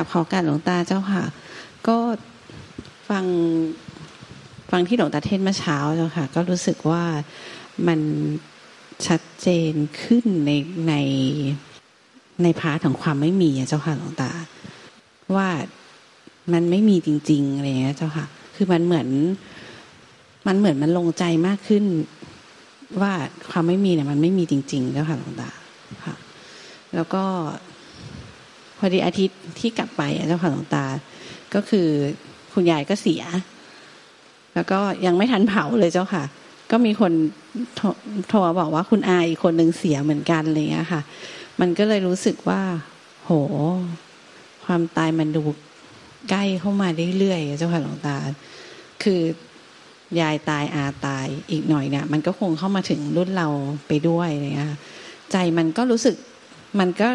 กราบขอโอกาสหลวงตาเจ้าค่ะ ก็ฟังฟังที่หลวงตาเทศเมื่อเช้าเจ้าค่ะ ก็รู้สึกว่ามันชัดเจนขึ้นในในใน part ของความไม่มีเจ้าค่ะหลวงตา ว่ามันไม่มีจริง ๆอะไรเงี้ยเจ้าค่ะ คือมันเหมือน มันเหมือนมันลงใจมากขึ้น ว่าความไม่มีเนี่ยมันไม่มีจริงๆเจ้าค่ะหลวงตาค่ะ แล้วก็ พอดีอาทิตย์ที่กลับไปเจ้าค่ะหลวงตา ก็คือคุณยายก็เสีย แล้วก็ยังไม่ทันเผาเลยเจ้าค่ะ ก็มีคนโทรบอกว่าคุณอาอีกคนหนึ่งเสียเหมือนกันอะไรเงี้ยค่ะ มันก็เลยรู้สึกว่า โห ความตายมันดูใกล้เข้ามาเรื่อยๆเจ้าค่ะหลวงตา คือยายตายอาตายอีกหน่อยเนี่ย มันก็คงเข้ามาถึงรุ่นเราไปด้วยอะไรเงี้ยใจมันก็รู้สึกมันก็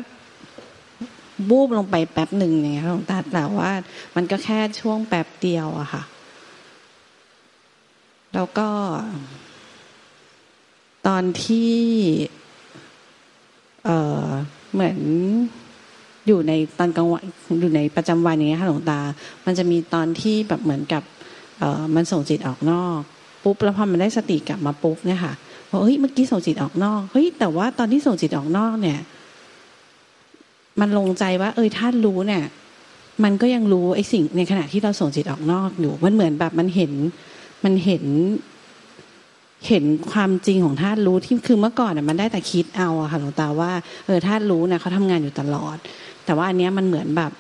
บูบลงไปแป๊บหนึ่งเนี่ยหลวงตาแต่ว่า มันก็แค่ช่วงแป๊บเดียวอะค่ะ แล้วก็ ตอนที่ เออเหมือนอยู่ในตอนกลางวันอยู่ในประจำวันอย่างเงี้ยค่ะหลวงตา มันจะมีตอนที่แบบเหมือนกับ เออมันส่งจิตออกนอก ปุ๊บแล้วพอมันได้สติกลับมาปุ๊บเนี่ยค่ะว่าเฮ้ยเมื่อกี้ส่งจิตออกนอกเฮ้ยแต่ว่าตอนที่ส่งจิตออกนอกเนี่ย มันลงใจว่า เออท่านรู้เนี่ย มันก็ยังรู้ไอ้สิ่งในขณะที่เราส่งจิตออกนอกอยู่มันเหมือนแบบมันเห็น มันเห็น เห็นความจริงของธาตุรู้ที่คือเมื่อก่อนน่ะมันได้แต่คิดเอาอะค่ะหลวงตาว่าเออธาตุรู้เนี่ยเขาทำงานอยู่ตลอด แต่ว่าอันเนี้ยมันเหมือนแบบ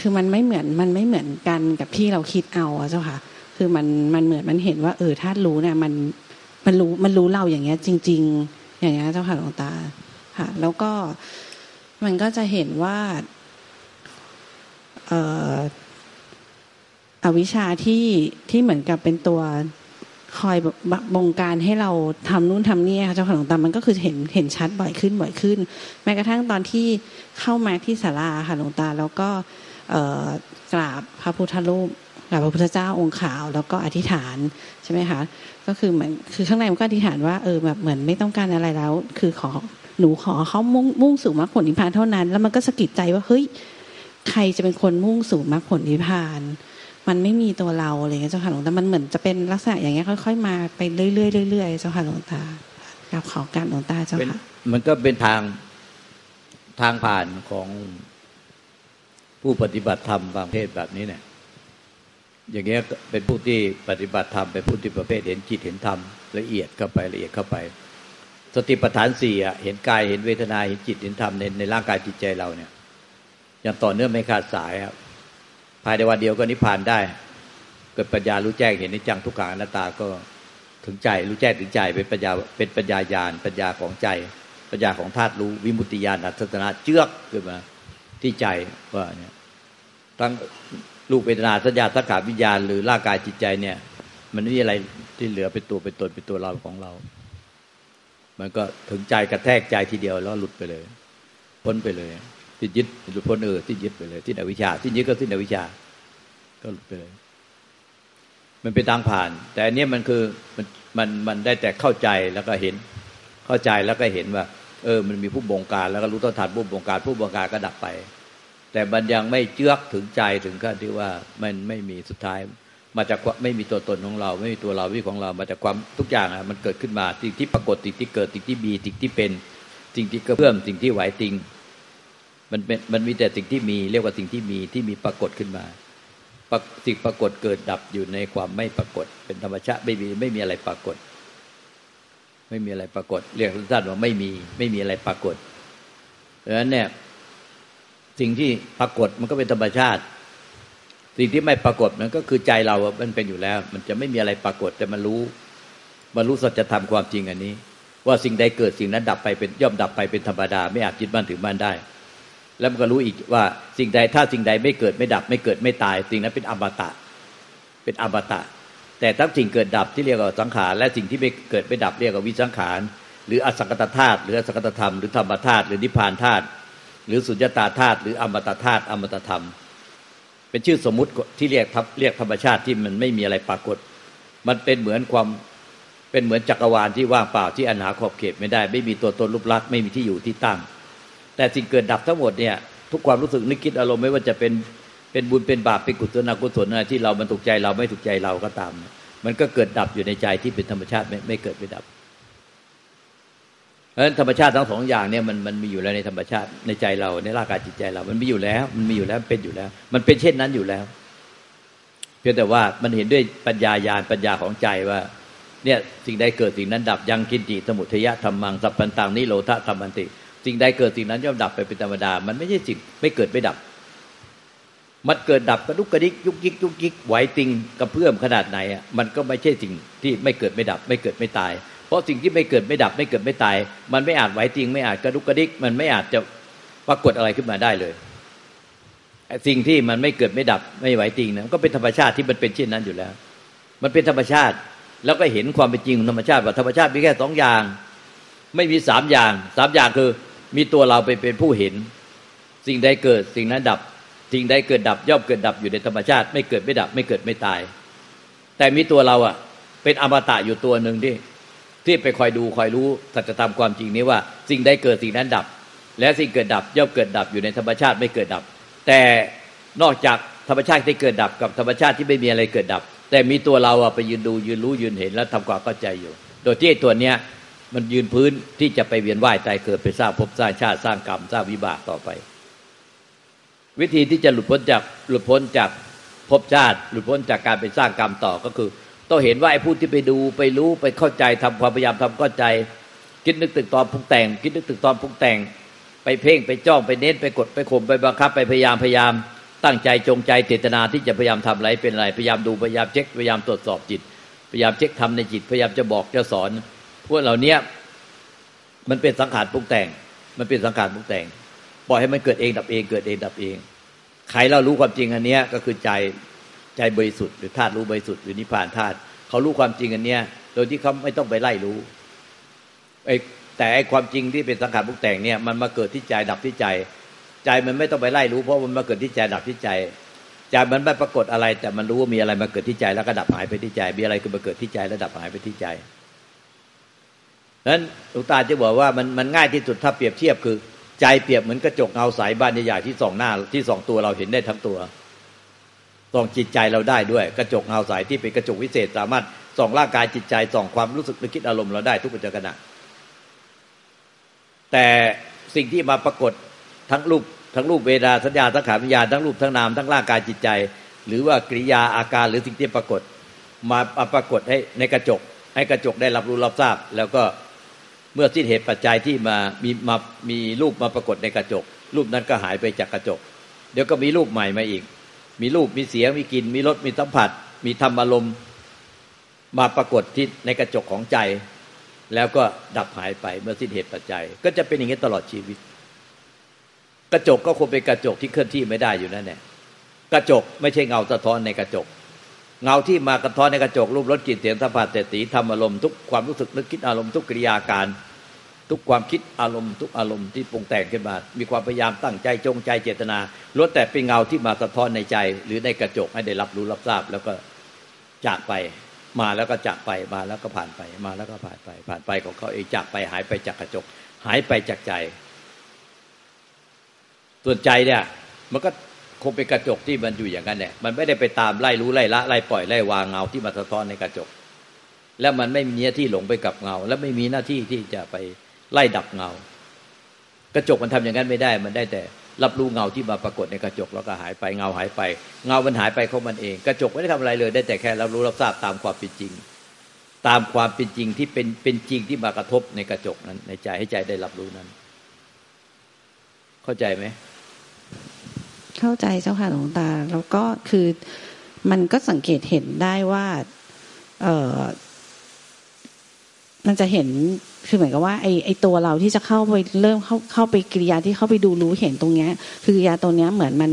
คือมันไม่เหมือนมันไม่เหมือนกันกับที่เราคิดเอาอะเจ้าค่ะ คือมันมันเหมือนมันเห็นว่า เออธาตุรู้เนี่ย มันมันรู้มันรู้เราอย่างเงี้ย จริง ๆ อย่างเงี้ยเจ้าค่ะหลวงตาค่ะ แล้วก็ มันก็จะเห็นว่าอวิชาที่ที่เหมือนกับเป็นตัวคอยบงการให้เราทำนู่นทำนี่ค่ะเจ้าค่ะหลวงตามันก็คือเห็นเห็นชัดบ่อยขึ้นบ่อยขึ้น แม้กระทั่งตอนที่เข้ามาที่ศาลาค่ะหลวงตาแล้วก็กราบพระพุทธรูปกราบพระพุทธเจ้าองค์ขาว แล้วก็อธิษฐานใช่ไหมคะก็คือเหมือนคือข้างในมันก็อธิษฐานว่าเออแบบเหมือนไม่ต้องการอะไรแล้ว คือขอ หนูขอเขามุ่งมุ่งสู่มรรคผลนิพพานเท่านั้น แล้วมันก็สะกิดใจว่าเฮ้ยใครจะเป็นคนมุ่งสู่มรรคผลนิพพาน มันไม่มีตัวเราอะไรเงี้ยเจ้าค่ะหลวงตามันเหมือนจะเป็นลักษณะอย่างเงี้ยค่อย ๆ มาไปเรื่อยๆเรื่อยๆเจ้าค่ะหลวงตากับขอการหลวงตาเจ้าค่ะมันก็เป็นทางทางผ่านของผู้ปฏิบัติธรรมบางเพศแบบนี้เนี่ย อย่างเงี้ยเป็นผู้ที่ปฏิบัติธรรมเป็นผู้ที่ประเภทเห็นจิตเห็นธรรมละเอียดเข้าไปละเอียดเข้าไป สติปัฏฐานสี่อะเห็นกายเห็นเวทนาเห็นจิตเห็นธรรมในในร่างกายจิตใจเราเนี่ยอย่างต่อเนื่องไม่ขาดสายครับ ภายในวันเดียวก็นิพพานได้ เกิดปัญญารู้แจ้งเห็นในจังทุกขังอนัตตาก็ถึงใจรู้แจ้งถึงใจเป็นปัญญาเป็นปัญญาญาณปัญญาของใจ ปัญญาของธาตุรู้วิมุตติญาณอัตตนะเจือกขึ้นมาที่ใจว่าเนี่ยทั้งลูกเวทนาสัญญาสังขารวิญญาณหรือร่างกายจิตใจเนี่ย มันไม่มีอะไรที่เหลือเป็นตัวเป็นตนเป็นตัวเราของเรา มันก็ถึงใจกระแทกใจทีเดียวแล้วหลุดไปเลย พ้นไปเลยที่ยึดหลุดพ้นเออที่ยึดไปเลยที่อวิชชาที่ยึดก็ที่อวิชชา ก็หลุดไปเลย มันเป็นทางผ่าน แต่อันนี้มันคือมันมันมันได้แต่เข้าใจแล้วก็เห็น เข้าใจแล้วก็เห็นว่า เออ มันมีผู้บงการแล้วก็รู้ต้นทานผู้บงการ ผู้บงการก็ดับไป แต่มันยังไม่เจือกถึงใจถึงขั้นที่ว่ามันไม่มีสุดท้าย มาจากไม่มีตัวตนของเรา ไม่มีตัวเราวิของเรา มาจากความทุกอย่างอะมันเกิดขึ้นมาสิ่งที่ปรากฏสิ่งที่เกิดสิ่งที่มีสิ่งที่เป็นสิ่งที่กระเพื่อมสิ่งที่ไหวติงมันเป็นมันมีแต่สิ่งที่มีเรียกว่าสิ่งที่มีที่มีปรากฏขึ้นมาสิ่งปรากฏเกิดดับอยู่ในความไม่ปรากฏ เป็นธรรมชาติไม่มีไม่มีอะไรปรากฏ ไม่มีอะไรปรากฏ เรียกสั้นว่าไม่มีไม่มีอะไรปรากฏดังนั้นเนี่ยสิ่งที่ปรากฏมันก็เป็นธรรมชาติ สิ่งที่ไม่ปรากฏมันก็คือใจเรา มันเป็นอยู่แล้ว มันจะไม่มีอะไรปรากฏแต่มันรู้มันรู้สัจธรรมความจริงอันนี้ ว่าสิ่งใดเกิดสิ่งนั้นดับไปเป็นย่อมดับไปเป็นธรรมดา ไม่อาจยึดมั่นถือมั่นได้ แล้วมันก็รู้อีกว่าสิ่งใดถ้าสิ่งใดไม่เกิดไม่ดับ ไม่เกิดไม่ตาย สิ่งนั้นเป็นอมตะ เป็นอมตะ แต่ถ้าสิ่งเกิดดับที่เรียกว่าสังขารและสิ่งที่ไม่เกิดไม่ดับเรียกว่าวิสังขารหรืออสังกตธาตุหรืออสังกตธรรมหรือธรรมธาตุหรือนิพพานธาตุหรือสุญญตาธาตุหรืออมตะธาตุอมตะธรรม เป็นชื่อสมมุติที่เรียกเรียกธรรมชาติที่มันไม่มีอะไรปรากฏ มันเป็นเหมือนความเป็นเหมือนจักรวาลที่ว่างเปล่าที่อันหาขอบเขตไม่ได้ ไม่มีตัวตนรูปลักษณ์ไม่มีที่อยู่ที่ตั้ง แต่สิ่งเกิดดับทั้งหมดเนี่ยทุกความรู้สึกนึกคิดอารมณ์ไม่ว่าจะเป็นเป็นบุญเป็นบาปเป็นกุศลอกุศลอะไรที่เรามันถูกใจเราไม่ถูกใจเราก็ตาม มันก็เกิดดับอยู่ในใจที่เป็นธรรมชาติไม่ไม่เกิดไม่ดับ ราะฉะนั้นธรรมชาติทั้งสองอย่างเนี่ยมันมันมีอยู่แล้วในธรรมชาติในใจเราในร่างกายจิตใจเรา มันมีอยู่แล้ว มันมีอยู่แล้วเป็นอยู่แล้ว มันเป็นเช่นนั้นอยู่แล้ว เพียงแต่ว่ามันเห็นด้วยปัญญาญาณปัญญาของใจว่า เนี่ยสิ่งใดเกิดสิ่งนั้นดับยังกินจิสมุทยะธรรมังสัพพันตังนิโรธาธรรมันติ สิ่งใดเกิดสิ่งนั้นย่อมดับไปเป็นธรรมดา มันไม่ใช่สิ่งไม่เกิดไม่ดับ มันเกิดดับกระดุกกระดิกยุกยิกยุกยิกไหวติงกระเพื่อมขนาดไหนอะมันก็ไม่ใช่สิ่งที่ไม่เกิดไม่ดับ ไม่เกิดไม่ตาย เพราะสิ่งที่ไม่เกิดไม่ดับไม่เกิดไม่ตาย มันไม่อาจไหวติง ไม่อาจกระดุกกระดิก มันไม่อาจจะปรากฏอะไรขึ้นมาได้เลยสิ่งที่มันไม่เกิดไม่ดับไม่ไหวติงนะก็เป็นธรรมชาติที่มันเป็นเช่นนั้นอยู่แล้ว มันเป็นธรรมชาติ แล้วก็เห็นความเป็นจริงของธรรมชาติว่าธรรมชาติมีแค่สองอย่าง ไม่มีสามอย่างสามอย่างคือมีตัวเราไปเป็นผู้เห็น สิ่งใดเกิดสิ่งนั้นดับ สิ่งใดเกิดดับย่อมเกิดดับอยู่ในธรรมชาติ ไม่เกิดไม่ดับ ไม่เกิดไม่ตาย แต่มีตัวเราอะ เป็นอมตะอยู่ตัวหนึ่งที่ ที่ไปคอยดูคอยรู้สัจธรรมความจริงนี้ว่า สิ่งใดเกิดสิ่งนั้นดับ และสิ่งเกิดดับย่อมเกิดดับอยู่ในธรรมชาติไม่เกิดดับ แต่นอกจากธรรมชาติที่เกิดดับกับธรรมชาติที่ไม่มีอะไรเกิดดับ แต่มีตัวเราอะไปยืนดูยืนรู้ยืนเห็นแล้วทำความเข้าใจอยู่ โดยที่ตัวเนี้ยมันยืนพื้นที่จะไปเวียนว่ายตายเกิดไปสร้างภพสร้างชาติสร้างกรรมสร้างวิบากต่อไป วิธีที่จะหลุดพ้นจากหลุดพ้นจากภพชาติ หลุดพ้นจากการไปสร้างกรรมต่อก็คือ ต้องเห็นว่าไอ้ผู้ที่ไปดูไปรู้ไปเข้าใจทำความพยายามทำเข้าใจ คิดนึกตึกตอนพุงแต่ง คิดนึกตึกตอนพุงแต่ง ไปเพ่งไปจ้องไปเน้นไปกดไปข่มไปบังคับ ไปพยายามพยายาม ตั้งใจจงใจเจตนาที่จะพยายามทำอะไรเป็นอะไรพยายามดูพยายามเช็คพยายามตรวจสอบจิต พยายามเช็คทำในจิต พยายามจะบอกจะสอน พวกเหล่านี้มันเป็นสังขารปรุงแต่ง มันเป็นสังขารปรุงแต่งปล่อยให้มันเกิดเองดับเองเกิดเองดับเองใครเรารู้ความจริงอันนี้ก็คือใจ ใจบริสุทธิ์หรือธาตุรู้บริสุทธิ์หรือนิพพานธาตุเขารู้ความจริงอันนี้โดยที่เขาไม่ต้องไปไล่รู้ไอ้แต่ไอ้ความจริงที่เป็นสังขารปรุงแต่งเนี่ยมันมาเกิดที่ใจดับที่ใจ ใจมันไม่ต้องไปไล่รู้เพราะมันมาเกิดที่ใจดับที่ใจใจมันไม่ปรากฏอะไร แต่มันรู้ว่ามีอะไรมาเกิดที่ใจแล้วก็ดับหายไปที่ใจ มีอะไรคือมาเกิดที่ใจแล้วดับหายไปที่ใจนั้นหลวงตาจะบอกว่ามันมันง่ายที่สุดถ้าเปรียบเทียบคือ ใจเปรียบเหมือนกระจกเงาใสาบ้านใหญ่ๆที่ส่องหน้าที่ส่องตัวเราเห็นได้ทั้งตัว ส่องจิตใจเราได้ด้วย กระจกเงาสายที่เป็นกระจกวิเศษ สามารถส่องร่างกายจิตใจส่องความรู้สึกนึกคิดอารมณ์เราได้ทุกปัจจุบันแต่สิ่งที่มาปรากฏทั้งรูปทั้งรูปเวดาสัญญาทั้งขาวิญญาณทั้งรูปทั้งนามทั้งร่างกายจิตใจ หรือว่ากริยาอาการหรือสิ่งที่ปรากฏ มาปรากฏให้ในกระจก ให้กระจกได้รับรู้รับทราบ แล้วก็เมื่อสิ้นเหตุปัจจัยที่มามีมามีรูปมาปรากฏในกระจก รูปนั้นก็หายไปจากกระจก เดี๋ยวก็มีรูปใหม่มาอีก มีรูปมีเสียงมีกลิ่นมีรสมีสัมผัส มีธรรมอารมณ์ มาปรากฏที่ในกระจกของใจ แล้วก็ดับหายไปเมื่อสิ้นเหตุปัจจัย ก็จะเป็นอย่างนี้ตลอดชีวิต กระจกก็คงเป็นกระจกที่เคลื่อนที่ไม่ได้อยู่นั่นแหละกระจกไม่ใช่เงาสะท้อนในกระจก เงาที่มากระท้อนในกระจกรูปรสกลิ่นเสียงสัมผัสแต่สีธรรมอารมณ์ทุกความรู้สึกนึกคิดอารมณ์ทุกกิริยาการ ทุกความคิดอารมณ์ ทุกอารมณ์ที่ปรุงแต่งขึ้นมา มีความพยายามตั้งใจจงใจเจตนาล้วนแต่เป็นเงาที่มาสะท้อนในใจ หรือในกระจกให้ได้รับรู้รับทราบ แล้วก็จากไปมาแล้วก็จากไปมาแล้วก็ผ่านไปมาแล้วก็ผ่านไป ผ่านไปของเขาเองจากไปหายไปจากกระจก หายไปจากใจ ส่วนใจเนี่ยมันก็คงเป็นกระจกที่มันอยู่อย่างนั้นแหละมันไม่ได้ไปตามไล่รู้ไล่ละไล่ปล่อยไล่วางเงาที่มาสะท้อนในกระจก แล้วมันไม่มีหน้าที่หลงไปกับเงา และไม่มีหน้าที่ที่จะไป ไล่ดับเงา กระจกมันทำอย่างนั้นไม่ได้ มันได้แต่รับรู้เงาที่มาปรากฏในกระจกแล้วก็หายไปเงาหายไป เงามันหายไปของมันเอง กระจกไม่ได้ทำอะไรเลย ได้แต่แค่รับรู้รับทราบตามความเป็นจริง ตามความเป็นจริงที่เป็นเป็นจริงที่มากระทบในกระจกนั้น ในใจให้ใจได้รับรู้นั้น เข้าใจไหมเข้าใจเจ้าค่ะหลวงตา แล้วก็คือมันก็สังเกตเห็นได้ว่า เออมันจะเห็น คือเหมือนกับว่าไอไอตัวเราที่จะเข้าไปเริ่มเข้าเข้าไปกิริยาที่เข้าไปดูรู้เห็นตรงเนี้ย คือกิริยาตรงเนี้ยเหมือนมัน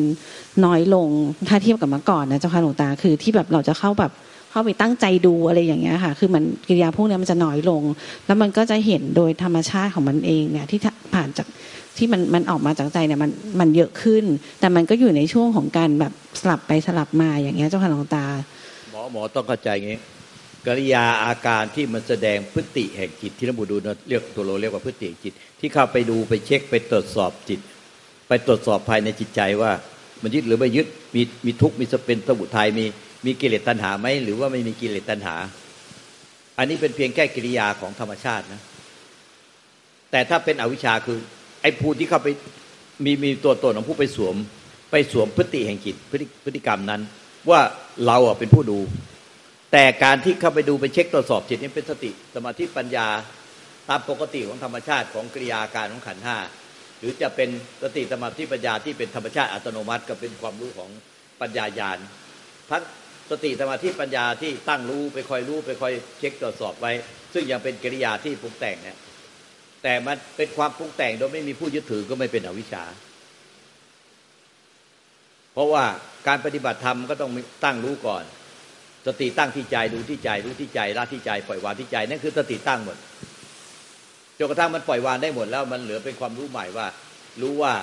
น้อยลงถ้าเทียบกับเมื่อก่อนนะเจ้าค่ะหลวงตาคือที่แบบเราจะเข้าแบบเข้าไปตั้งใจดูอะไรอย่างเงี้ยค่ะ คือมันกิริยาพวกนี้มันจะน้อยลง แล้วมันก็จะเห็นโดยธรรมชาติของมันเองเนี่ยที่ผ่านจากที่มันมันออกมาจากใจเนี่ยมันมันเยอะขึ้น แต่มันก็อยู่ในช่วงของการแบบสลับไปสลับมาอย่างเงี้ยเจ้าค่ะหลวงตา หมอหมอต้องเข้าใจงี้ กิริยาอาการที่มันแสดงพฤติแห่งจิตที่นักบุดูเรียกตัวเราเรียกว่าพฤติจิต ที่เข้าไปดูไปเช็คไปตรวจสอบจิต ไปตรวจสอบภายในจิตใจว่า มันยึดหรือไม่ยึดมีมีทุกข์มีสเป็นสมุทัยมีมีกิเลสตัณหาไหมหรือว่าไม่มีกิเลสตัณหา อันนี้เป็นเพียงแค่กิริยาของธรรมชาตินะ แต่ถ้าเป็นอวิชชาคือ ไอ้ภูที่เข้าไปมีมีตัวตนของผู้ไปสวม ไปสวมพฤติแห่งจิตพฤติพฤติกรรมนั้น ว่าเราอะเป็นผู้ดู แต่การที่เข้าไปดูไปเช็คตรวจสอบจิตนี่เป็นสติสมาธิปัญญาตามปกติของธรรมชาติของกิริยาการของขันห้าหรือจะเป็นสติสมาธิปัญญาที่เป็นธรรมชาติอัตโนมัติก็เป็นความรู้ของปัญญาญาณทั้งสติสมาธิปัญญาที่ตั้งรู้ไปคอยรู้ไปคอยเช็คตรวจสอบไว้ ซึ่งยังเป็นกิริยาที่ปรุงแต่งเนี่ยแต่มันเป็นความปรุงแต่งโดยไม่มีผู้ยึดถือก็ไม่เป็นอวิชชา เพราะว่าการปฏิบัติธรรมก็ต้องตั้งรู้ก่อน สติตั้งที่ใจดูที่ใจรู้ที่ใจละที่ใจปล่อยวางที่ใจนั่นคือสติตั้งหมดจนกระทั่งมันปล่อยวางได้หมดแล้วมันเหลือเป็นความรู้ใหม่ว่า รู้ว่า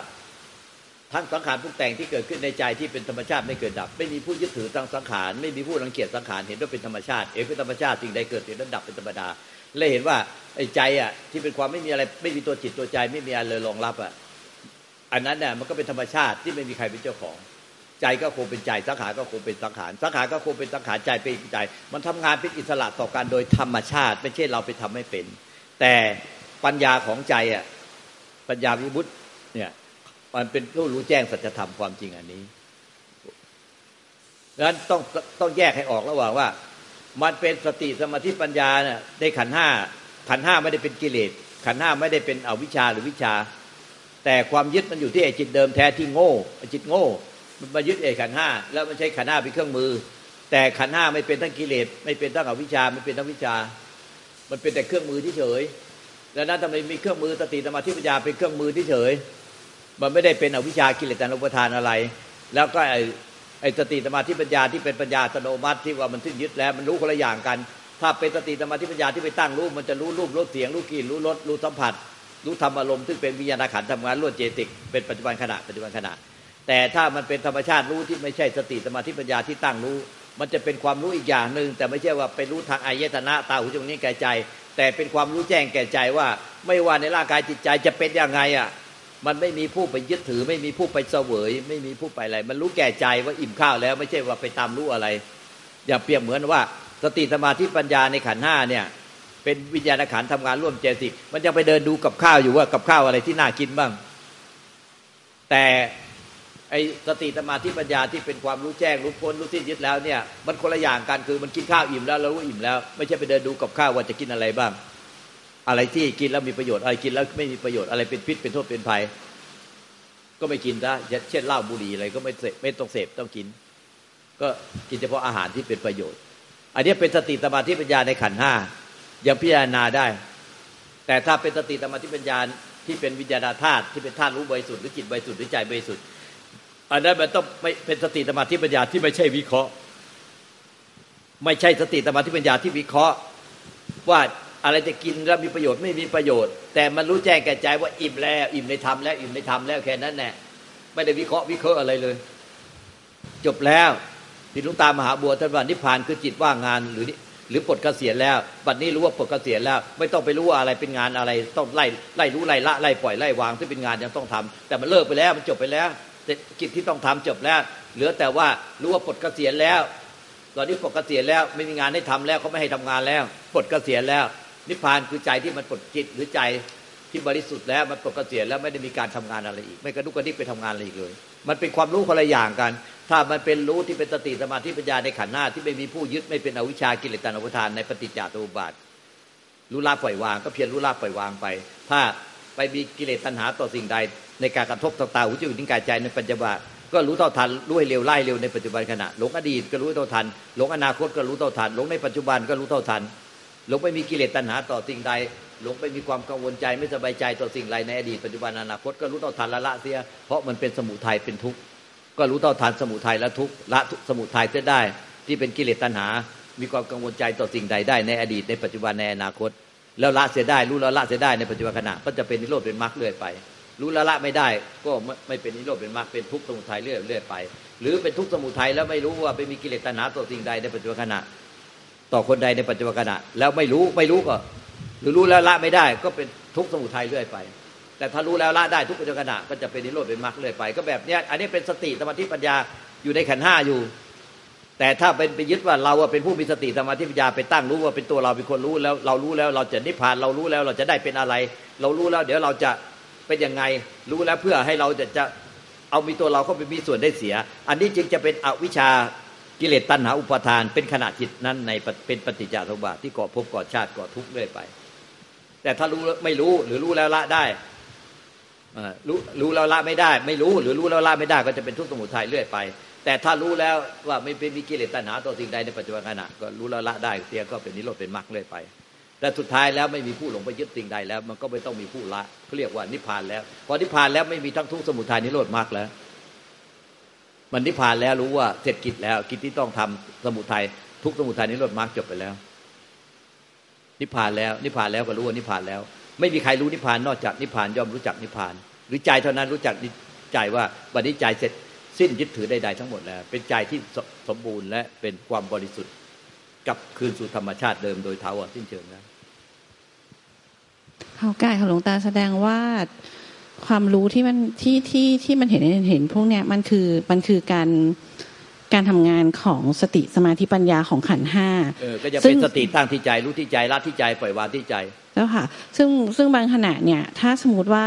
ทั้งสังขารปรุงแต่งที่เกิดขึ้นในใจที่เป็นธรรมชาติไม่เกิดดับ ไม่มีผู้ยึดถือทางสังขารไม่มีผู้รังเกียจสังขารเห็นว่าเป็นธรรมชาติเองเป็นธรรมชาติสิ่งใดเกิดสิ่งนั้นดับเป็นธรรมดาเลยเห็นว่าไอ้ใจอะที่เป็นความไม่มีอะไรไม่มีตัวจิตตัวใจไม่มีอะไรเลยรองรับอะอันนั้นเนี่ยมันก็เป็นธรรมชาติที่ไม่มีใครเป็นเจ้าของ ใจก็คงเป็นใจสังขารก็คงเป็นสังขารสังขารก็คงเป็นสังขารใจเป็นใจ มันทำงานเป็นอิสระต่อกันโดยธรรมชาติ ไม่ใช่เราไปทำให้เป็น แต่ปัญญาของใจอะปัญญาวิบุตเนี่ยมันเป็นผู้รู้แจ้งสัจธรรมความจริงอันนี้ดังนั้นต้องต้องแยกให้ออกระหว่างว่า มันเป็นสติสมาธิปัญญาเนี่ยในขันห้าขันห้าไม่ได้เป็นกิเลสขันห้าไม่ได้เป็นอวิชชาหรือวิชา แต่ความยึดมันอยู่ที่ไอจิตเดิมแท้ที่โง่ไอจิตโง่ มันมายึดไอ้ขันห้าแล้วมันใช้ขันห้าเป็นเครื่องมือ แต่ขันห้าไม่เป็นทั้งกิเลสไม่เป็นทั้งอวิชชาไม่เป็นทั้งวิชา มันเป็นแต่เครื่องมือที่เฉยแล้วนั้นทำไมมีเครื่องมือสติสมาธิปัญญาเป็นเครื่องมือที่เฉย มันไม่ได้เป็นอวิชากิเลสตานุปทานอะไร แล้วก็ไอ้ไอ้สติสมาธิปัญญาที่เป็นปัญญาสโนมัติที่ว่ามันสิ้นยึดแล้วมันรู้คนละอย่างกัน ถ้าเป็นสติสมาธิปัญญาที่ไปตั้งรู้มันจะรู้รูปรู้เสียงรู้กลิ่นรู้รสรู้สัมผัสรู้ธรรมอารมณ์ซึ่งเป็นวิญญาณขันธ์ทำงานล้วนเจติกเป็นปัจจุบันขณะปัจจุบันขณะ แต่ถ้ามันเป็นธรรมชาติรู้ที่ไม่ใช่สติสมาธิปัญญาที่ตั้งรู้ มันจะเป็นความรู้อีกอย่างหนึ่งแต่ไม่ใช่ว่าเป็นรู้ทางอายตนะตาหูจมูกนิ้วกายใจ แต่เป็นความรู้แจ้งแก่ใจว่า ไม่ว่าในร่างกายจิตใจจะเป็นยังไงอะมันไม่มีผู้ไปยึดถือ ไม่มีผู้ไปเสวย ไม่มีผู้ไปอะไร มันรู้แก่ใจว่าอิ่มข้าวแล้ว ไม่ใช่ว่าไปตามรู้อะไร อย่าเปรียบเหมือนว่า สติสมาธิปัญญาในขันห้าเนี่ย เป็นวิญญาณขันทำงานร่วมเจสิกมันจะไปเดินดูกับข้าวอยู่ว่ากับข้าวอะไรที่น่ากินบ้าง แต่ ไอ้สติสมาธิปัญญาที่เป็นความรู้แจ้งรู้พ้นรู้ที่ยึดแล้วเนี่ยมันคนละอย่างกันคือมันกินข้าวอิ่มแล้วเรารู้อิ่มแล้ว ไม่ใช่ไปเดินดูกับข้าวว่าจะกินอะไรบ้าง อะไรที่กินแล้วมีประโยชน์อะไรกินแล้วไม่มีประโยชน์อะไรเป็นพิษเป็นโทษเป็นภัย ก็ไม่กินนะเช่นเหล้าบุหรี่อะไรก็ไม่เสพไม่ต้องเสพต้องกิน ก็กินเฉพาะอาหารที่เป็นประโยชน์ อันนี้เป็นสติสมาธิปัญญาในขันห้ายังพิจารณาได้ แต่ถ้าเป็นสติสมาธิปัญญาที่เป็นวิญญาณธาตุที่เป็นธาตุรู้บริสุทธิ์หรือจิตบริสุทธิ์หรือใจบริสุทธิ์ อันนั้นมันต้องไม่เป็นสติสมาธิปัญญาที่ไม่ใช่วิเคราะห์ ไม่ใช่สติสมาธิปัญญาที่วิเคราะห์ ว่าอะไรจะกินแล้วมีประโยชน์ไม่มีประโยชน์ แต่มันรู้แจ้งแก่ใจว่าอิ่มแล้วอิ่มในธรรมแล้วอิ่มในธรรมแล้วแค่นั้นแน่ไม่ได้วิเคราะห์วิเคราะห์อะไรเลย จบแล้วที่ลุงตามหาบัวท่านว่านิพพานคือจิตว่างงานหรือหรือปลดเกษียณแล้วบัดนี้รู้ว่าปลดเกษียณแล้ว ไม่ต้องไปรู้ว่าอะไรเป็นงานอะไร ต้องไล่ไล่รู้ไล่ละไล่ปล่อยไล่วางที่เป็นงานยังต้องทำแต่มันเลิกไปแล้วมันจบไปแล้ว กิจที่ต้องทำจบแล้ว เหลือแต่ว่ารู้ว่าปลดเกษียณแล้ว ตอนนี้ปลดเกษียณแล้วไม่มีงานให้ทำแล้วเขาไม่ให้ทำงานแล้วปลดเกษียณแล้ว นิพพานคือใจที่มันปลดจิตหรือใจที่บริสุทธิ์แล้วมันปลดเกติแล้วไม่ได้มีการทำงานอะไรอีก ไม่กระดุกกระดิกไปทำงานอะไรอีกเลย มันเป็นความรู้คนละอย่างกัน ถ้ามันเป็นรู้ที่เป็นสติสมาธิปัญญาในขันธ์หน้าที่ไม่มีผู้ยึดไม่เป็นอวิชชากิเลสตานุปทานในปฏิจจาตุบาทรู้ละปล่อยวางก็เพียรรู้ละปล่อยวางไป ถ้าไปมีกิเลสตัณหาต่อสิ่งใด ในการกระทบต่อตาหูจมูกนิ้วกายใจในปัจจุบันก็รู้เท่าทันรู้ให้เร็วไล่เร็วในปัจจุบันขณะหลงอดีตก็รู้เท่าทันหลงอนาคตก็รู้เท่าทันหลงในปัจจุบันก็รู้เท่าทันหลงไม่มีกิเลสตัณหาต่อสิ่งใดหลงไม่มีความกังวลใจไม่สบายใจต่อสิ่งใดในอดีตปัจจุบันอนาคตก็รู้เท่าทันละละเสีย เพราะมันเป็นสมุทัยเป็นทุกข์ก็รู้เท่าทันสมุทัยและทุกข์ละสมุทัยเสียได้ ที่เป็นกิเลสตัณหา มีความกังวลใจต่อสิ่งใดได้ในอดีตในปัจจุบันในอนาคต แล้วละเสียได้รู้แล้วละเสียได้ในปัจจุบันขณะก็จะเป็นนิโรธเป็นมรรคเรื่อยไป รู้ละละไม่ได้ ก็ไม่เป็นนิโรธเป็นมรรคเป็นทุกข์สมุทัยเรื่อยเรื่อยไป หรือเป็นทุกข์สมุทัยแล้วไม่รู้ว่าไปมีกิเลสตัณหาต่อสิ่งใดในปัจจุบันขณะ ต่อคนใดในปัจจุบันขณะ แล้วไม่รู้ไม่รู้ก็ หรือรู้แล้วละไม่ได้ ก็เป็นทุกข์สมุทัยเรื่อยไป แต่ถ้ารู้แล้วละได้ทุกปัจจุบันขณะก็จะเป็นนิโรธเป็นมรรคเลยไป ก็แบบเนี้ยอันนี้เป็นสติสมาธิปัญญาอยู่ในขันห้าอยู่ แต่ถ้าเป็นไปยึดว่าเราเป็นผู้มีสติสมาธิปัญญาไปตั้งรู้ว่าเป็นตัวเราเป็นคนรู้แล้วเรารู้แล้วเราจะนิพพานเรารู้แล้วเราจะได้เป็นอะไร เรารู้แล้ว เดี๋ยวเราจะ เป็นยังไงรู้แล้วเพื่อให้เราจะจะเอามีตัวเราเข้าไปมีส่วนได้เสีย อันนี้จึงจะเป็นอวิชากิเลสตัณหาอุปทาน เป็นขณะจิตนั้นในเป็นปฏิจจสมบัติที่ก่อภพก่อชาติก่อทุกข์เรื่อยไป แต่ถ้ารู้ไม่รู้หรือรู้แล้วละได้รู้รู้แล้วละไม่ได้ ไม่รู้หรือรู้แล้วละไม่ได้ก็จะเป็นทุกข์สมุทัยเรื่อยไป แต่ถ้ารู้แล้วว่าไม่เป็นมีกิเลสตัณหาตัวสิ่งใดในปัจจุบันขณะก็รู้แล้วละได้เตียก็เป็นนิโรธเป็นมรรคเรื่อยไป แต่สุดท้ายแล้วไม่มีผู้หลงไปยึดสิ่งใดแล้ว มันก็ไม่ต้องมีผู้ละเขาเรียกว่านิพพานแล้ว พอนิพพานแล้วไม่มีทั้งทุกข์สมุทัยนิโรธมรรคแล้ว มันนิพพานแล้วรู้ว่าเสร็จกิจแล้วกิจที่ต้องทำสมุทัยทุกสมุทัยนิโรธมรรคจบไปแล้ว นิพพานแล้วนิพพานแล้วก็รู้ว่านิพพานแล้ว ไม่มีใครรู้นิพพานนอกจากนิพพานย่อมรู้จักนิพพาน หรือใจเท่านั้นรู้จักใจว่าบัดนี้ใจเสร็จสิ้นยึดถือใดๆทั้งหมดแล้ว เป็นใจที่สมบูรณ์และเป็นความบริสุทธิ์กับคืนสู่ธรรมชาติเดิมโดยเท้าสิ้นเชิงแล้ว เขากายของหลวงตาแสดงว่าความรู้ที่มันที่ที่ที่มันเห็นเห็นพวกเนี้ยมันคือมันคือการการทำงานของสติสมาธิปัญญาของขันห้าเออก็จะเป็นสติตั้งที่ใจรู้ที่ใจละที่ใจปล่อยวางที่ใจ แล้วค่ะ ซึ่งซึ่งบางขณะเนี่ย ถ้าสมมติว่า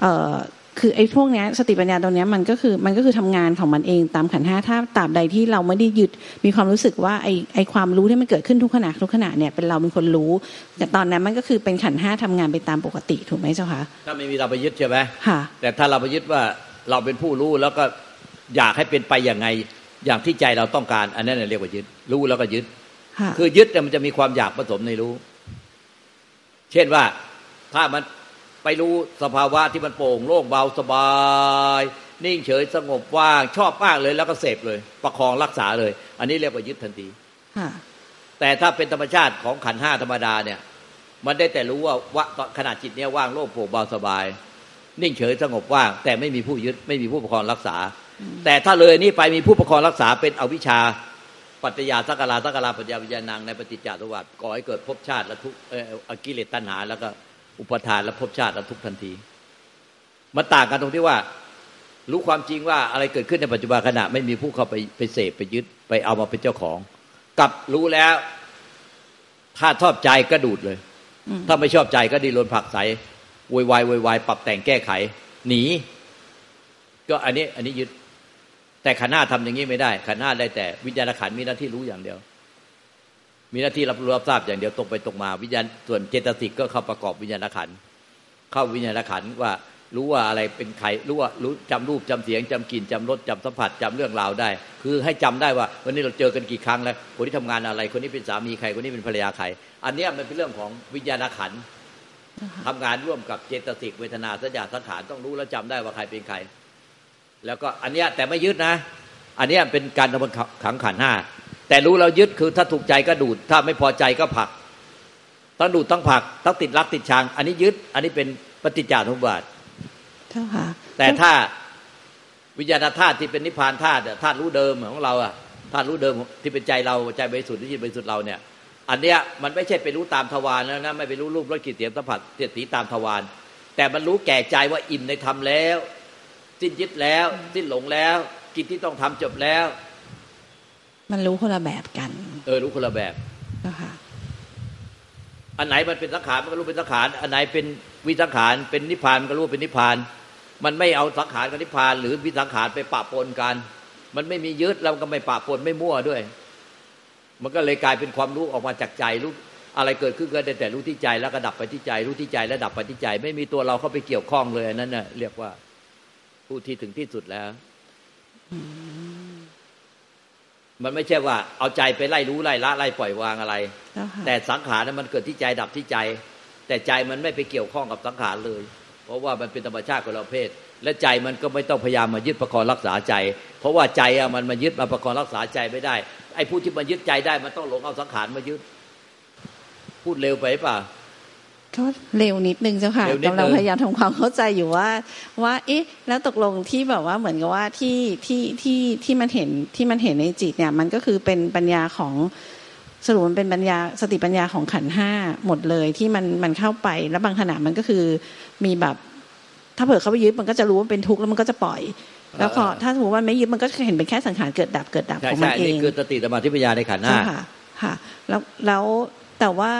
เออ คือไอ้พวกนี้สติปัญญาตรงนี้มันก็คือมันก็คือทำงานของมันเองตามขันห้าถ้าตราบใดที่เราไม่ได้ยึดมีความรู้สึกว่าไอ้ไอ้ความรู้ที่มันเกิดขึ้นทุกขณะทุกขณะเนี่ยเป็นเราเป็นคนรู้ แต่ตอนนั้นมันก็คือเป็นขันห้าทำงานไปตามปกติถูกไหมเจ้าคะถ้าไม่มีเราไปยึดใช่ไหมค่ะ แต่ถ้าเราไปยึดว่าเราเป็นผู้รู้แล้วก็อยากให้เป็นไปอย่างไงอย่างที่ใจเราต้องการ อันนั้นเรียกว่ายึด รู้แล้วก็ยึด คือยึดเนี่ยมันจะมีความอยากผสมในรู้ เช่นว่าถ้ามัน ไปรู้สภาวะที่มันโปร่งโล่งเบาสบาย นิ่งเฉยสงบว่าง ชอบมากเลยแล้วก็เสพเลย ประคองรักษาเลย อันนี้เรียกว่ายึดทันทีแต่ถ้าเป็นธรรมชาติของขันห้าธรรมดาเนี่ย มันได้แต่รู้ว่าว่าขณะจิตเนี้ยว่างโล่งโปร่งเบาสบาย นิ่งเฉยสงบว่าง แต่ไม่มีผู้ยึดไม่มีผู้ประคองรักษา แต่ถ้าเลยนี่ไปมีผู้ประคองรักษาเป็นอวิชชาปัจจยาสักการาสักการาปัญญาวิญญาณังในปฏิจจสมบัติก่อให้เกิดภพชาติและทุกอกิเลสตัณหาแล้วก็ อุปทานและภพชาติและทุกทันที มันต่างกันตรงที่ว่า รู้ความจริงว่าอะไรเกิดขึ้นในปัจจุบันขณะ ไม่มีผู้เข้าไปไปเสพไปยึดไปเอามาเป็นเจ้าของ กับรู้แล้ว ถ้าชอบใจก็ดูดเลย ถ้าไม่ชอบใจก็ดีลนผักใสวอยวายวอยวายปรับแต่งแก้ไข หนี ก็อันนี้ อันนี้ยึด แต่ขันห้าทำอย่างนี้ไม่ได้ขันห้าได้แต่วิญญาณขันมีหน้าที่รู้อย่างเดียว มีหน้าที่รับรู้รับทราบอย่างเดียวตรงไปตรงมา วิญญาณส่วนเจตสิกก็เข้าประกอบวิญญาณขันเข้าวิญญาณขันว่ารู้ว่าอะไรเป็นใครรู้ว่ารู้จำรูปจำเสียงจำกลิ่นจำรสจำสัมผัสจำเรื่องราวได้ คือให้จำได้ว่า วันนี้เราเจอกันกี่ครั้งแล้วคนที่ทำงานอะไร คนนี้เป็นสามีใครคนนี้เป็นภรรยาใคร อันนี้มันเป็นเรื่องของวิญญาณขันทำงานร่วมกับเจตสิกเวทนาสัญญาสังขารต้องรู้แล้วจำได้ว่าใครเป็นใคร แล้วก็อันนี้แต่ไม่ยึดนะ อันนี้เป็นการทำขังขันห้า แต่รู้เรายึดคือถ้าถูกใจก็ดูด ถ้าไม่พอใจก็ผักต้องดูดต้องผักต้องติดรักติดชัง อันนี้ยึด อันนี้เป็นปฏิจจานุบาทเจ้าค่ะ แต่ถ้าวิญญาณธาตุที่เป็นนิพพานธาตุธาตุรู้เดิมของเราอะธาตุรู้เดิมที่เป็นใจเราใจบริสุทธิ์ที่จิตบริสุทธิ์เราเนี่ย อันเนี้ยมันไม่ใช่ไปรู้ตามทวารแล้วนะไม่ไปรู้รูปรสกลิ่นเสียงสัมผัสเสียสีตามทวารแต่มันรู้แก่ใจว่าอิ่มในธรรมแล้ว สิ้นยึดแล้ว สิ้นหลงแล้ว กิจที่ต้องทำจบแล้ว มันรู้คนละแบบกัน เออรู้คนละแบบนะคะอันไหนมันเป็นสังขารมันก็รู้เป็นสังขาร อันไหนเป็นวิสังขาร เป็นนิพพานมันก็รู้เป็นนิพพาน มันไม่เอาสังขารกับนิพพาน หรือวิสังขารไปปะปนกัน มันไม่มียึดเราก็ไม่ปะปนไม่มั่วด้วย มันก็เลยกลายเป็นความรู้ออกมาจากใจรู้อะไรเกิดขึ้นก็ได้แต่รู้ที่ใจแล้วก็ดับไปที่ใจ รู้ที่ใจแล้วดับไปที่ใจ ไม่มีตัวเราเข้าไปเกี่ยวข้องเลยนั่นน่ะเรียกว่าผู้ที่ถึงที่สุดแล้ว มันไม่ใช่ว่าเอาใจไปไล่รู้ไล่ละไล่ปล่อยวางอะไร แต่สังขารนั้นมันเกิดที่ใจดับที่ใจ แต่ใจมันไม่ไปเกี่ยวข้องกับสังขารเลย เพราะว่ามันเป็นธรรมชาติของเราเพศ และใจมันก็ไม่ต้องพยายามมายึดประคองรักษาใจ เพราะว่าใจอะมันมายึดมาประคองรักษาใจไม่ได้ไอ้ผู้ที่มายึดใจได้มันต้องหลงเอาสังขารมายึด พูดเร็วไปป่ะ ก็เร็วนิดนึงเจ้าค่ะกำลังพยายามทำความเข้าใจอยู่ว่า ว่า เอ๊ะ แล้วตกลงที่แบบว่าเหมือนกับว่าที่ที่ที่ที่มันเห็นที่มันเห็นในจิตเนี่ย มันก็คือเป็นปัญญาของสรุปมันเป็นปัญญาสติปัญญาของขันห้าหมดเลยที่มันมันเข้าไป แล้วบางขณะมันก็คือมีแบบ ถ้าเผื่อเขาไปยึดมันก็จะรู้ว่าเป็นทุกข์แล้วมันก็จะปล่อย แล้วพอถ้าสมมติว่าไม่ยึดมันก็จะเห็นเป็นแค่สังขารเกิดดับเกิดดับใช่ของมัใช่นเอนี่งคือสติสมาธิปัญญาในขันธ์ห้าใช่ค่ะค่ะ แล้วแล้วแต่ว่า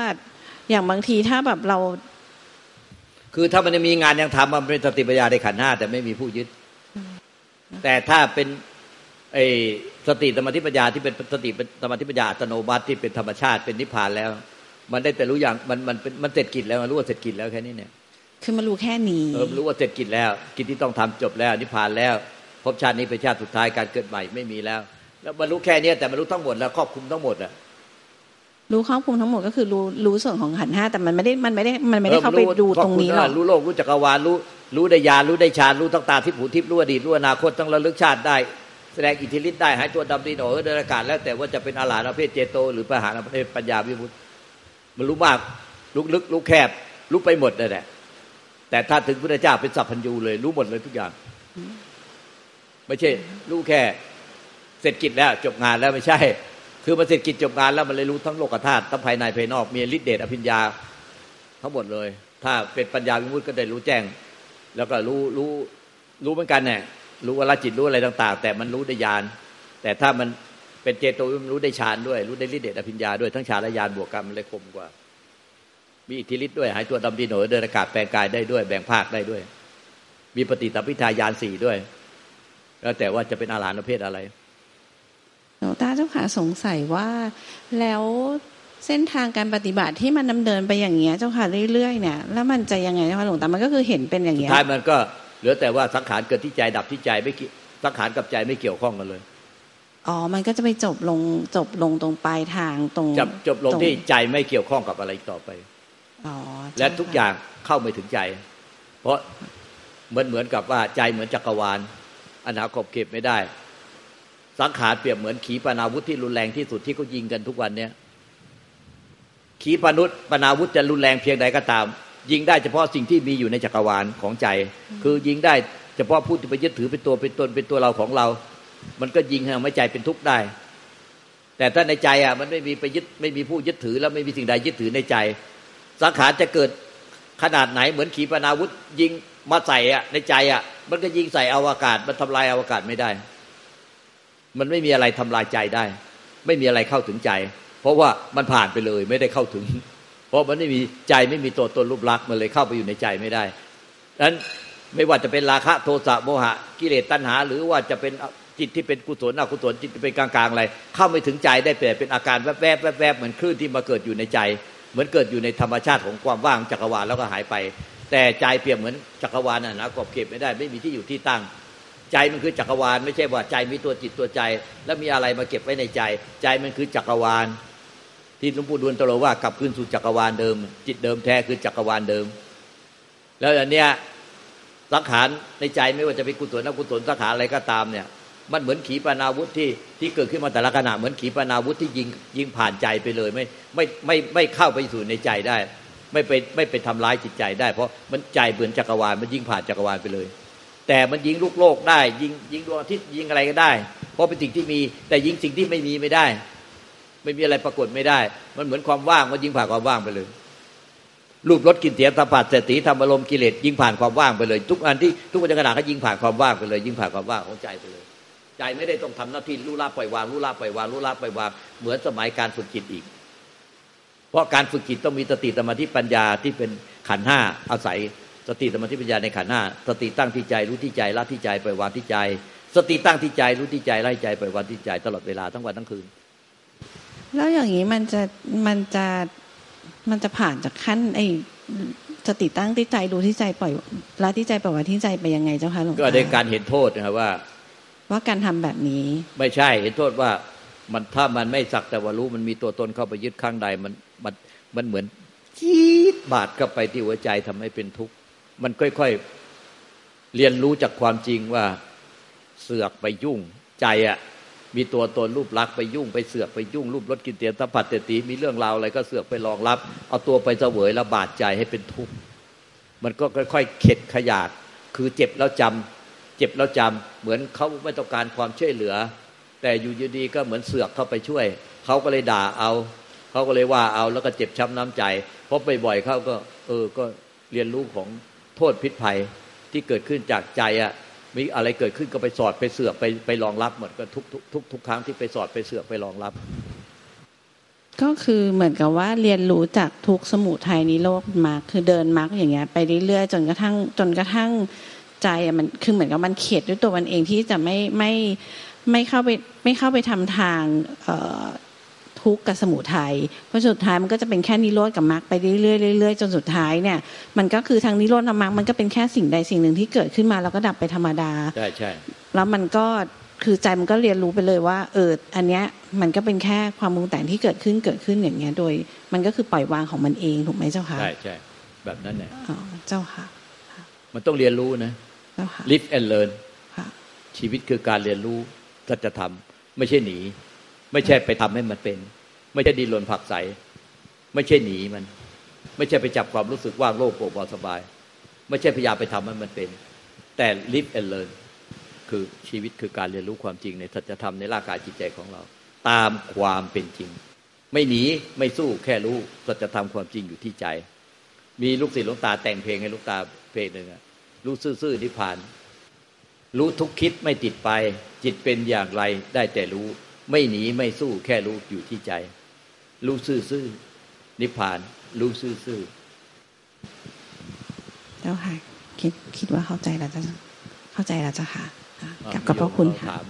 อย่างบางทีถ้าแบบเรา คือถ้ามันจะมีงานยังทำมันเป็นสติปัญญาในขันธ์ห้าแต่ไม่มีผู้ยึด แต่ถ้าเป็นไอ้สติสมาธิปัญญาที่เป็นสติสมาธิปัญญาอัตโนมัติที่เป็นธรรมชาติเป็นนิพพานแล้ว มันได้แต่รู้อย่างมันมันเป็นมันเสร็จกิจแล้วมันรู้ว่าเสร็จกิจแล้วแค่นี้เนี่ยคือมารู้แค่นี้เออรู้ว่าเสร็จกิจแล้ว กิจที่ต้องทำจบแล้วนิพพานแล้วภพชาตินี้เป็นชาติสุดท้ายการเกิดใหม่ไม่มีแล้ว แล้วมันรู้แค่เนี้ยแต่มันรู้ทั้งหมดแล้วครอบคลุมทั้งหมดอะ รู้ครอบคลุมทั้งหมดก็คือรู้รู้ส่วนของขันธ์ห้าแต่มันไม่ได้มันไม่ได้มันไม่ได้เข้าไปออดูตรงนี้หรอกรู้โลกรู้จักรวาลรู้รู้ได้ญาณรู้ได้ฌานรู้ทั้งตาทิพย์หูทิพย์รู้อดีตรู้อนาคตทั้งระลึกชาติได้ แสดงอิทธิฤทธิ์ได้หายตัวดำดินออกเดินอากาศแล้วแต่ว่าจะเป็นอาหลานประเภทเจโต หรือปหานประเภทปัญญาวิมุตติมันรู้มากรู้ลึกรู้แคบรู้ไปหมดนั่นแหละแต่ถ้าถึงพระเจ้าเป็นสัพพัญญูเลย รู้หมดเลยทุกอย่าง ไม่ใช่ รู้แค่ เสร็จกิจแล้ว จบงานแล้วไม่ใช่ คือมันเสร็จกิจจบงานแล้วมันเลยรู้ทั้งโลกธาตุทั้งภายในภายนอกมีฤทธิเดชอภิญญาทั้งหมดเลย ถ้าเป็นปัญญาวิมุตติก็ได้รู้แจ้ง แล้วก็รู้รู้รู้เหมือนกันเนี่ยรู้ว่าละจิตรู้อะไรต่าง ๆ แต่มันรู้ได้ญาณแต่ถ้ามันเป็นเจโตวิมุติรู้ได้ฌานด้วย รู้ได้ฤทธิเดชอภิญญาด้วยทั้งฌานและญาณบวกกันมันเลยคมกว่า มีอิทธิฤทธิ์ด้วยหายตัวดำดินโหนเดินอากาศแปลงกายได้ด้วย แบ่งภาคได้ด้วย มีปฏิสัมพิทายานสี่ด้วย แล้วแต่ว่าจะเป็นอาหารประเภทอะไร หลวงตาเจ้าค่ะสงสัยว่าแล้วเส้นทางการปฏิบัติที่มันดำเนินไปอย่างเงี้ยเจ้าค่ะเรื่อยๆเนี่ยแล้วมันจะยังไงเจ้าค่ะหลวงตามันก็คือเห็นเป็นอย่างสุดเงี้ยท้ายมันก็เหลือแต่ว่าสังขารเกิดที่ใจดับที่ใจไม่เกี่ยวสังขารกับใจไม่เกี่ยวข้องกันเลยอ๋อมันก็จะไปจบลงจบลงตรงปลายทางตรงจบจบลงตรที่ใจไม่เกี่ยวข้องกับอะไรอีกต่อไปอ๋อและทุกอย่างเข้าไม่ถึงใจ เพราะเหมือนเหมือนกับว่าใจเหมือนจักรวาลอันหาขอบเขตไม่ได้ สังขารเปรียบเหมือนขีปนาวุธที่รุนแรงที่สุดที่เขายิงกันทุกวันเนี้ยขีปนุษปนาวุธจะรุนแรงเพียงใดก็ตาม ยิงได้เฉพาะสิ่งที่มีอยู่ในจักรวาลของใจ คือยิงได้เฉพาะผู้ที่ไปยึดถือเป็นตัวเป็นตนเป็นตัวเราของเรา มันก็ยิงให้ทำให้ใจเป็นทุกข์ได้ แต่ถ้าในใจอะมันไม่มีไปยึดไม่มีผู้ยึดถือ แล้วไม่มีสิ่งใดยึดถือในใจ สังขารจะเกิดขนาดไหนเหมือนขีปนาวุธยิงมาใส่อะในใจอะมันก็ยิงใส่อวกาศมันทำลายอวกาศไม่ได้ มันไม่มีอะไรทำลายใจได้ ไม่มีอะไรเข้าถึงใจ เพราะว่ามันผ่านไปเลยไม่ได้เข้าถึง เพราะมันไม่มีใจไม่มีตัวตนรูปลักษณ์มันเลยเข้าไปอยู่ในใจไม่ได้ดังนั้นไม่ว่าจะเป็นราคะโทสะโมหะกิเลสตัณหา หรือว่าจะเป็นจิตที่เป็นกุศลอกุศลจิตที่เป็นกลางๆอะไร เข้าไม่ถึงใจได้แต่เป็นอาการแวบๆแวบๆเหมือนคลื่นที่มาเกิดอยู่ในใจ เหมือนเกิดอยู่ในธรรมชาติของความว่างจักรวาลแล้วก็หายไป แต่ใจเปรียบเหมือนจักรวาลน่ะนะกอบเก็บไม่ได้ ไม่มีที่อยู่ที่ตั้ง ใจมันคือจักรวาล ไม่ใช่ว่าใจมีตัวจิตตัวใจ แล้วมีอะไรมาเก็บไว้ในใจ ใจมันคือจักรวาล ที่หลวงปู่ดูลตรัสว่ากลับคืนสู่จักรวาลเดิม จิตเดิมแท้คือจักรวาลเดิม แล้วอันเนี้ยสังขารในใจไม่ว่าจะเป็นกุศลอกุศลสังขารอะไรก็ตามเนี่ย มันเหมือนขีปนาวุธที่ที่เกิดขึ้นมาแต่ละขณะเหมือนขีปนาวุธที่ยิงยิงผ่านใจไปเลยไม่ไม่ไม่ไม่เข้าไปสู่ในใจได้ ไม่ไปไม่ไปทำร้ายจิตใจได้ เพราะมันใจเหมือนจักรวาลมันยิงผ่านจักรวาลไปเลย แต่มันยิงลูกโลกได้ ยิงยิงดวงอาทิตย์ยิงอะไรก็ได้ เพราะเป็นสิ่งที่มี แต่ยิงสิ่งที่ไม่มีไม่ได้ ไม่มีอะไรปรากฏไม่ได้ มันเหมือนความว่างมันยิงผ่านความว่างไปเลยรูปรสกลิ่นเสียงสัมผัสเสติธรรมอารมณ์กิเลสยิงผ่านความว่างไปเลย ทุกอันที่ทุกวันขณะก็ยิงผ่านความว่างไปเลย ยิงผ่านความว่างของใจไปเลย ใจไม่ได้ต้องทำหน้าที่รู้ละปล่อยวางรู้ละปล่อยวางรู้ละปล่อยวางเหมือนสมัยการฝึกจิตอีก เพราะการฝึกจิตต้องมีสติสมาธิปัญญาที่เป็นขันห้าอาศัย สติสมาธิปัญญาในขันธ์ห้าสติตั้งที่ใจรู้ที่ใจละที่ใจปล่อยวางที่ใจ สติตั้งที่ใจรู้ที่ใจละที่ใจปล่อยวางที่ใจ ตลอดเวลาทั้งวันทั้งคืน แล้วอย่างนี้มันจะมันจะมันจะผ่านจากขั้นไอ้สติตั้งที่ใจดูที่ใจปล่อยละที่ใจปล่อยวางที่ใจไปยังไงเจ้าคะหลวงตาก็ในการเห็นโทษนะครับว่า ว่าการทำแบบนี้ ไม่ใช่เห็นโทษว่ามันถ้ามันไม่สักแต่ว่ารู้มันมีตัวตนเข้าไปยึดข้างใดมันมันมันเหมือนจี๊ดบาดเข้าไปที่หัวใจทำให้เป็นทุกข์ มันค่อยๆ เรียนรู้จากความจริงว่าเสือกไปยุ่ง ใจอะมีตัวตนรูปลักษ์ไปยุ่งไปเสือกไปยุ่งรูปรสกลิ่นเสียงสัมผัสเนี่ย ที่มีเรื่องราวอะไรก็เสือกไปรองรับ เอาตัวไปเสวยระบาดใจให้เป็นทุกข์มันก็ค่อยๆ เข็ดขยาด คือเจ็บแล้วจำเจ็บแล้วจำเหมือนเขาไม่ต้องการความช่วยเหลือ แต่อยู่ดีๆก็เหมือนเสือกเข้าไปช่วยเขาก็เลยด่าเอาเขาก็เลยว่าเอาแล้วก็เจ็บช้ำน้ำใจเพราะบ่อยๆเขาก็ เออก็เรียนรู้ของ โทษพิษภัยที่เกิดขึ้นจากใจอะมีอะไรเกิดขึ้นก็ไปสอดไปเสือกไปไปรองรับหมดก็ทุกทุกทุกทุกครั้งที่ไปสอดไปเสือกไปรองรับ ก็คือเหมือนกับว่าเรียนรู้จากทุกสมุทัยนิโรธมาคือเดินมาร์กอย่างเงี้ยไปเรื่อยๆจนกระทั่งจนกระทั่งใจอะมันคือเหมือนกับมันเข็ดด้วยตัวมันเองที่จะไม่ไม่ไม่เข้าไปไม่เข้าไปทำทางเอ่อ ทุกข์กับสมุทัยเพราะสุดท้ายมันก็จะเป็นแค่นิโรธกับมรรคไปเรื่อยๆเรื่อยๆจนสุดท้ายเนี่ย มันก็คือทางนิโรธกับมรรคมันก็เป็นแค่สิ่งใดสิ่งหนึ่งที่เกิดขึ้นมาแล้วก็ดับไปธรรมดาใช่ใช่แล้วมันก็คือใจมันก็เรียนรู้ไปเลยว่า เอออันเนี้ยมันก็เป็นแค่ความปรุงแต่งที่เกิดขึ้นเกิดขึ้นอย่างเงี้ย โดย มันก็คือปล่อยวางของมันเองถูกไหมเจ้าค่ะใช่ใช่แบบนั้นเนี่ยอ๋อเจ้าค่ะ มันต้องเรียนรู้นะเจ้าค่ะ live and learn ค่ะชีวิตคือการเรียนรู้สัจธรรม ไม่ใช่หนี ไม่ใช่ไปทำให้มันเป็น ไม่ใช่ดิ้นรนผักไสไม่ใช่หนีมัน ไม่ใช่ไปจับความรู้สึกว่างโล่งโปร่งเบาสบาย ไม่ใช่พยายามไปทำให้มันเป็น แต่ live and learn คือชีวิตคือการเรียนรู้ความจริงในสัจธรรมในร่างกายจิตใจของเรา ตามความเป็นจริง ไม่หนีไม่สู้แค่รู้สัจธรรมความจริงอยู่ที่ใจ มีลูกศิษย์หลวงตาแต่งเพลงให้ลูกตาเพลงหนึ่งอะรู้ซื่อๆนิพพาน รู้ทุกคิดไม่ติดไป จิตเป็นอย่างไรได้แต่รู้ ไม่หนีไม่สู้แค่รู้อยู่ที่ใจ รู้ซื่อๆนิพพาน รู้ซื่อเจ้าค่ะ คิดคิดว่าเข้าใจแล้วเจ้าเข้าใจแล้วเจ้าค่ะอะๆกลับขอบพระคุณโยมค่ะถาม